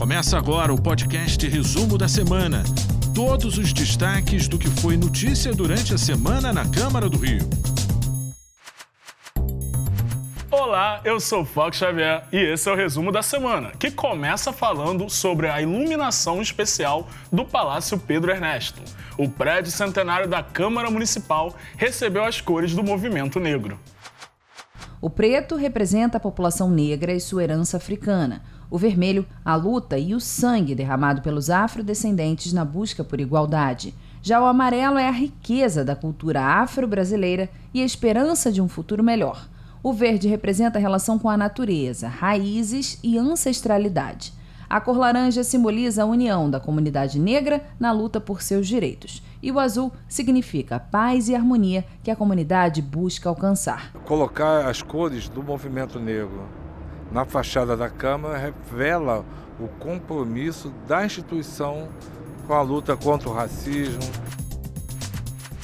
Começa agora o podcast Resumo da Semana. Todos os destaques do que foi notícia durante a semana na Câmara do Rio. Olá, eu sou o Fox Xavier e esse é o resumo da semana, que começa falando sobre a iluminação especial do Palácio Pedro Ernesto. O prédio centenário da Câmara Municipal recebeu as cores do movimento negro. O preto representa a população negra e sua herança africana. O vermelho, a luta e o sangue derramado pelos afrodescendentes na busca por igualdade. Já o amarelo é a riqueza da cultura afro-brasileira e a esperança de um futuro melhor. O verde representa a relação com a natureza, raízes e ancestralidade. A cor laranja simboliza a união da comunidade negra na luta por seus direitos. E o azul significa paz e harmonia que a comunidade busca alcançar. Colocar as cores do movimento negro na fachada da Câmara revela o compromisso da instituição com a luta contra o racismo,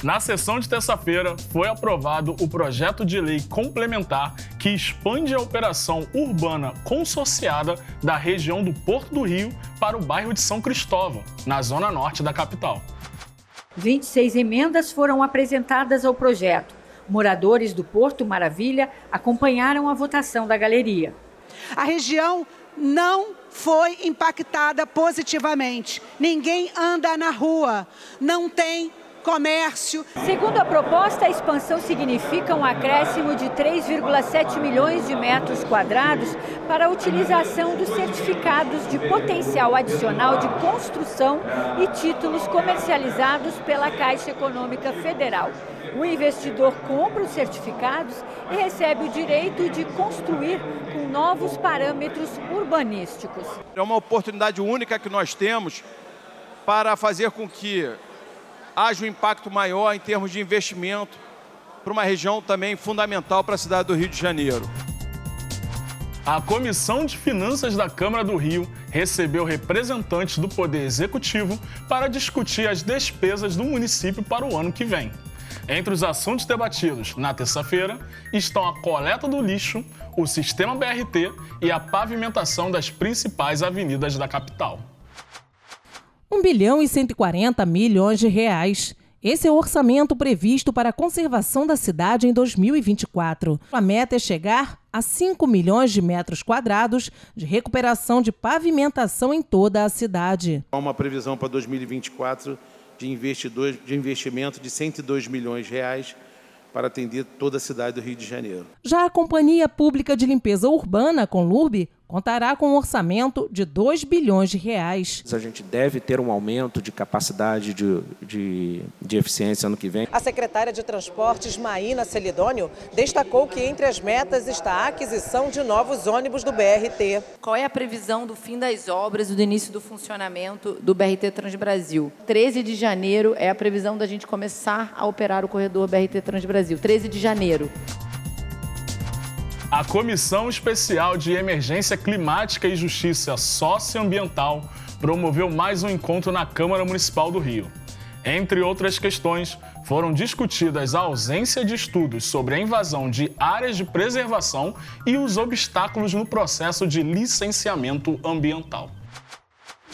na sessão de terça-feira, foi aprovado o projeto de lei complementar que expande a operação urbana consorciada da região do Porto do Rio para o bairro de São Cristóvão, na zona norte da capital. 26 emendas foram apresentadas ao projeto. Moradores do Porto Maravilha acompanharam a votação da galeria. A região não foi impactada positivamente. Ninguém anda na rua, não tem comércio. Segundo a proposta, a expansão significa um acréscimo de 3,7 milhões de metros quadrados para a utilização dos certificados de potencial adicional de construção e títulos comercializados pela Caixa Econômica Federal. O investidor compra os certificados e recebe o direito de construir com novos parâmetros urbanísticos. É uma oportunidade única que nós temos para fazer com que haja um impacto maior em termos de investimento para uma região também fundamental para a cidade do Rio de Janeiro. A Comissão de Finanças da Câmara do Rio recebeu representantes do Poder Executivo para discutir as despesas do município para o ano que vem. Entre os assuntos debatidos na terça-feira estão a coleta do lixo, o sistema BRT e a pavimentação das principais avenidas da capital. 1 bilhão e 140 milhões de reais. Esse é o orçamento previsto para a conservação da cidade em 2024. A meta é chegar a 5 milhões de metros quadrados de recuperação de pavimentação em toda a cidade. Há uma previsão para 2024 de, de investimento de 102 milhões de reais para atender toda a cidade do Rio de Janeiro. Já a Companhia Pública de Limpeza Urbana, Conlurb, contará com um orçamento de 2 bilhões de reais. A gente deve ter um aumento de capacidade de, de, de eficiência ano que vem. A secretária de Transportes, Maína Celidônio, destacou que entre as metas está a aquisição de novos ônibus do BRT. Qual é a previsão do fim das obras e do início do funcionamento do BRT Transbrasil? 13 de janeiro é a previsão da gente começar a operar o corredor BRT Transbrasil. 13 de janeiro. A Comissão Especial de Emergência Climática e Justiça Socioambiental promoveu mais um encontro na Câmara Municipal do Rio. Entre outras questões, foram discutidas a ausência de estudos sobre a invasão de áreas de preservação e os obstáculos no processo de licenciamento ambiental.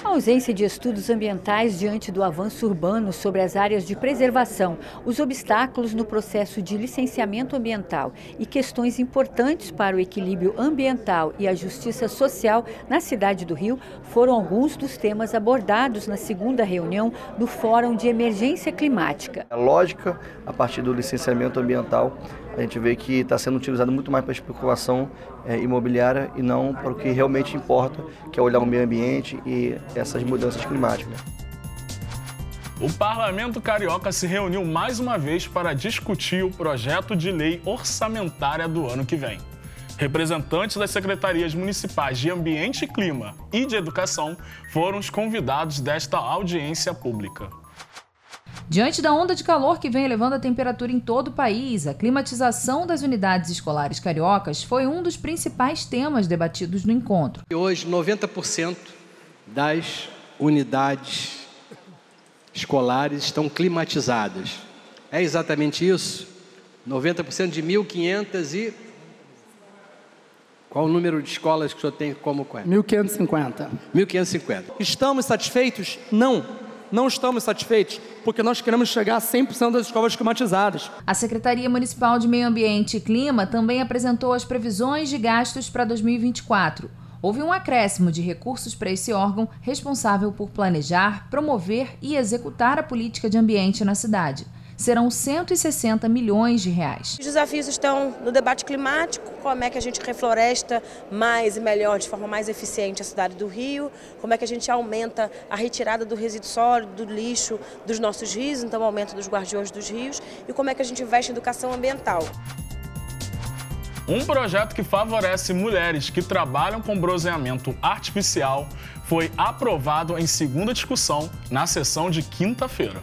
A ausência de estudos ambientais diante do avanço urbano sobre as áreas de preservação, os obstáculos no processo de licenciamento ambiental e questões importantes para o equilíbrio ambiental e a justiça social na cidade do Rio foram alguns dos temas abordados na segunda reunião do Fórum de Emergência Climática. A lógica, a partir do licenciamento ambiental, a gente vê que está sendo utilizado muito mais para especulação é, imobiliária e não para o que realmente importa, que é olhar o meio ambiente e essas mudanças climáticas. O Parlamento Carioca se reuniu mais uma vez para discutir o projeto de lei orçamentária do ano que vem. Representantes das secretarias municipais de Ambiente e Clima e de Educação foram os convidados desta audiência pública. Diante da onda de calor que vem elevando a temperatura em todo o país, a climatização das unidades escolares cariocas foi um dos principais temas debatidos no encontro. Hoje, 90% das unidades escolares estão climatizadas. É exatamente isso? 90% de 1.500 e Qual o número de escolas que o senhor tem como qual? 1.550. 1.550. Estamos satisfeitos? Não. Não estamos satisfeitos, porque nós queremos chegar a 100% das escolas climatizadas. A Secretaria Municipal de Meio Ambiente e Clima também apresentou as previsões de gastos para 2024. Houve um acréscimo de recursos para esse órgão responsável por planejar, promover e executar a política de ambiente na cidade serão 160 milhões de reais. Os desafios estão no debate climático, como é que a gente refloresta mais e melhor, de forma mais eficiente a cidade do Rio, como é que a gente aumenta a retirada do resíduo sólido, do lixo dos nossos rios, então o aumento dos guardiões dos rios, e como é que a gente investe em educação ambiental. Um projeto que favorece mulheres que trabalham com bronzeamento artificial foi aprovado em segunda discussão na sessão de quinta-feira.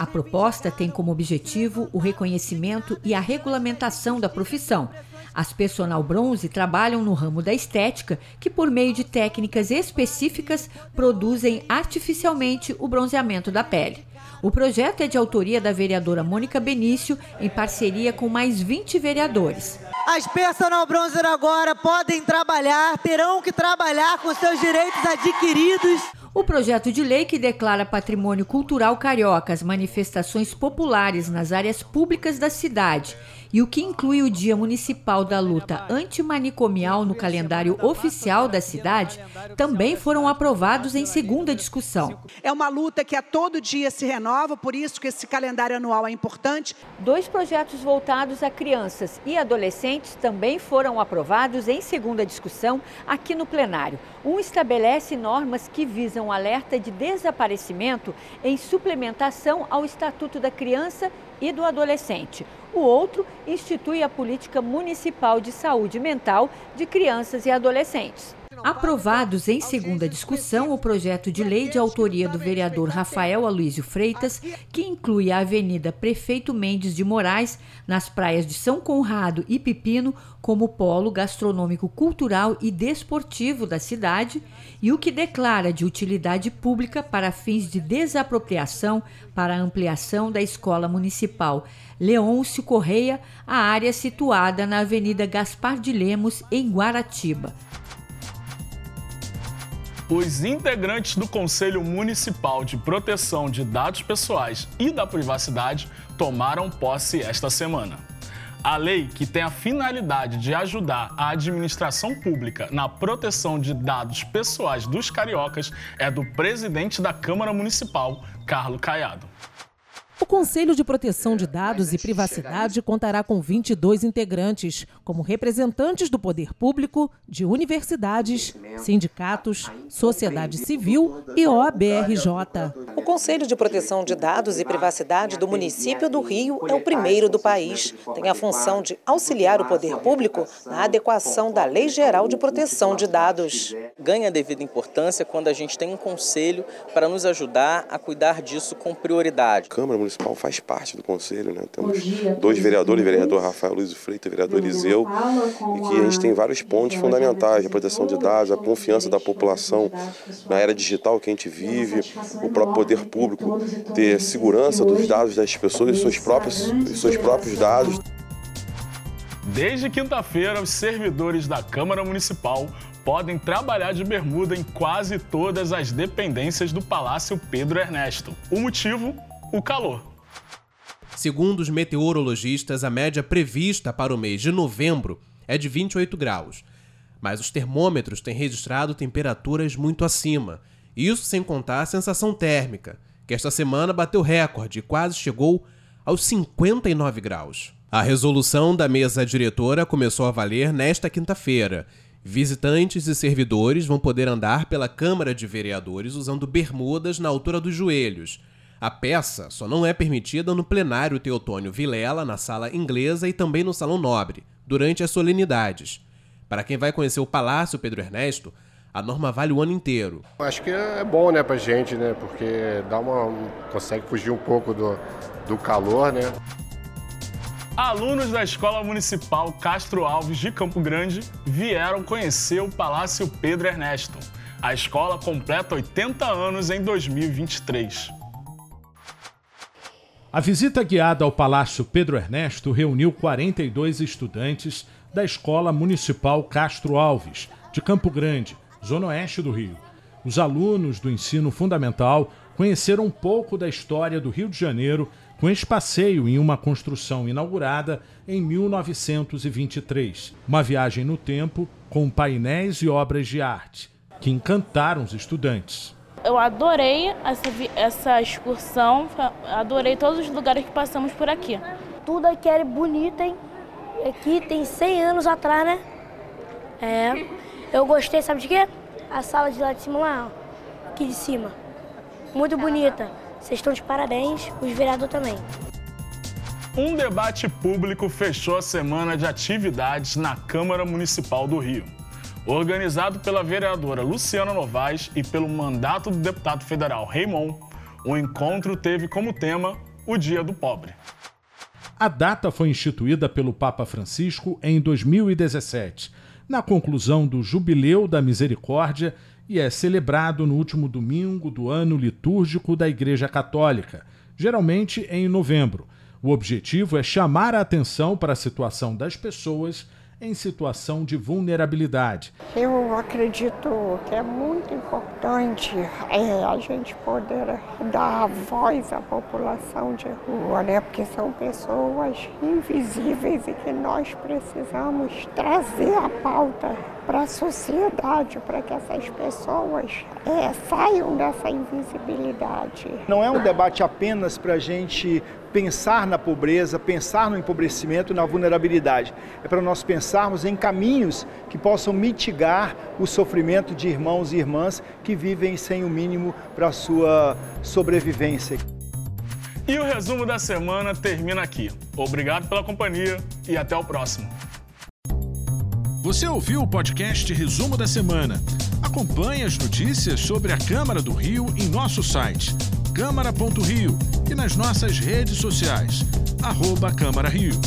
A proposta tem como objetivo o reconhecimento e a regulamentação da profissão. As personal bronze trabalham no ramo da estética, que por meio de técnicas específicas produzem artificialmente o bronzeamento da pele. O projeto é de autoria da vereadora Mônica Benício, em parceria com mais 20 vereadores. As personal bronzer agora podem trabalhar, terão que trabalhar com seus direitos adquiridos. O projeto de lei que declara patrimônio cultural carioca as manifestações populares nas áreas públicas da cidade e o que inclui o Dia Municipal da Luta Antimanicomial no calendário oficial da cidade, também foram aprovados em segunda discussão. É uma luta que a todo dia se renova, por isso que esse calendário anual é importante. Dois projetos voltados a crianças e adolescentes também foram aprovados em segunda discussão aqui no plenário. Um estabelece normas que visam alerta de desaparecimento em suplementação ao Estatuto da Criança e do Adolescente. O outro institui a Política Municipal de Saúde Mental de Crianças e Adolescentes. Aprovados em segunda discussão o projeto de lei de autoria do vereador Rafael Aloísio Freitas, que inclui a Avenida Prefeito Mendes de Moraes, nas praias de São Conrado e Pipino, como polo gastronômico cultural e desportivo da cidade, e o que declara de utilidade pública para fins de desapropriação para ampliação da Escola Municipal. Leôncio Correia, a área situada na Avenida Gaspar de Lemos, em Guaratiba. Os integrantes do Conselho Municipal de Proteção de Dados Pessoais e da Privacidade tomaram posse esta semana. A lei, que tem a finalidade de ajudar a administração pública na proteção de dados pessoais dos cariocas, é do presidente da Câmara Municipal, Carlos Caiado. O Conselho de Proteção de Dados e Privacidade contará com 22 integrantes, como representantes do poder público, de universidades, sindicatos, sociedade civil e OABRJ. O Conselho de Proteção de Dados e Privacidade do município do Rio é o primeiro do país. Tem a função de auxiliar o poder público na adequação da Lei Geral de Proteção de Dados. Ganha devida importância quando a gente tem um conselho para nos ajudar a cuidar disso com prioridade. Câmara Municipal faz parte do Conselho, né? Temos dois vereadores, o vereador Rafael Luiz Freitas e o vereador Eliseu, e que a gente tem vários pontos fundamentais, a proteção de dados, a confiança da população na era digital que a gente vive, o próprio poder público ter segurança dos dados das pessoas e seus próprios, seus próprios dados. Desde quinta-feira, os servidores da Câmara Municipal podem trabalhar de bermuda em quase todas as dependências do Palácio Pedro Ernesto. O motivo? O calor. Segundo os meteorologistas, a média prevista para o mês de novembro é de 28 graus. Mas os termômetros têm registrado temperaturas muito acima. Isso sem contar a sensação térmica, que esta semana bateu recorde e quase chegou aos 59 graus. A resolução da mesa diretora começou a valer nesta quinta-feira. Visitantes e servidores vão poder andar pela Câmara de Vereadores usando bermudas na altura dos joelhos a peça só não é permitida no plenário Teotônio Vilela, na sala inglesa e também no salão nobre, durante as solenidades. Para quem vai conhecer o Palácio Pedro Ernesto, a norma vale o ano inteiro. Acho que é bom, né, pra gente, né, porque dá uma consegue fugir um pouco do, do calor, né? Alunos da Escola Municipal Castro Alves de Campo Grande vieram conhecer o Palácio Pedro Ernesto. A escola completa 80 anos em 2023. A visita guiada ao Palácio Pedro Ernesto reuniu 42 estudantes da Escola Municipal Castro Alves, de Campo Grande, zona oeste do Rio. Os alunos do ensino fundamental conheceram um pouco da história do Rio de Janeiro com esse passeio em uma construção inaugurada em 1923. Uma viagem no tempo com painéis e obras de arte que encantaram os estudantes. Eu adorei essa, essa excursão, adorei todos os lugares que passamos por aqui. Tudo aqui é bonito, hein? Aqui tem 100 anos atrás, né? É. Eu gostei, sabe de quê? A sala de lá de cima lá, aqui de cima. Muito bonita. Vocês estão de parabéns, os vereadores também. Um debate público fechou a semana de atividades na Câmara Municipal do Rio. Organizado pela vereadora Luciana Novaes e pelo mandato do deputado federal Raymond, o encontro teve como tema o Dia do Pobre. A data foi instituída pelo Papa Francisco em 2017, na conclusão do Jubileu da Misericórdia e é celebrado no último domingo do ano litúrgico da Igreja Católica, geralmente em novembro. O objetivo é chamar a atenção para a situação das pessoas em situação de vulnerabilidade. Eu acredito que é muito importante é, a gente poder dar voz à população de rua, né? Porque são pessoas invisíveis e que nós precisamos trazer a pauta para a sociedade, para que essas pessoas é, saiam dessa invisibilidade. Não é um debate apenas para a gente pensar na pobreza, pensar no empobrecimento, na vulnerabilidade. É para nós pensarmos em caminhos que possam mitigar o sofrimento de irmãos e irmãs que vivem sem o mínimo para a sua sobrevivência. E o resumo da semana termina aqui. Obrigado pela companhia e até o próximo. Você ouviu o podcast Resumo da Semana? Acompanhe as notícias sobre a Câmara do Rio em nosso site câmara.rio e nas nossas redes sociais, arroba Câmara Rio.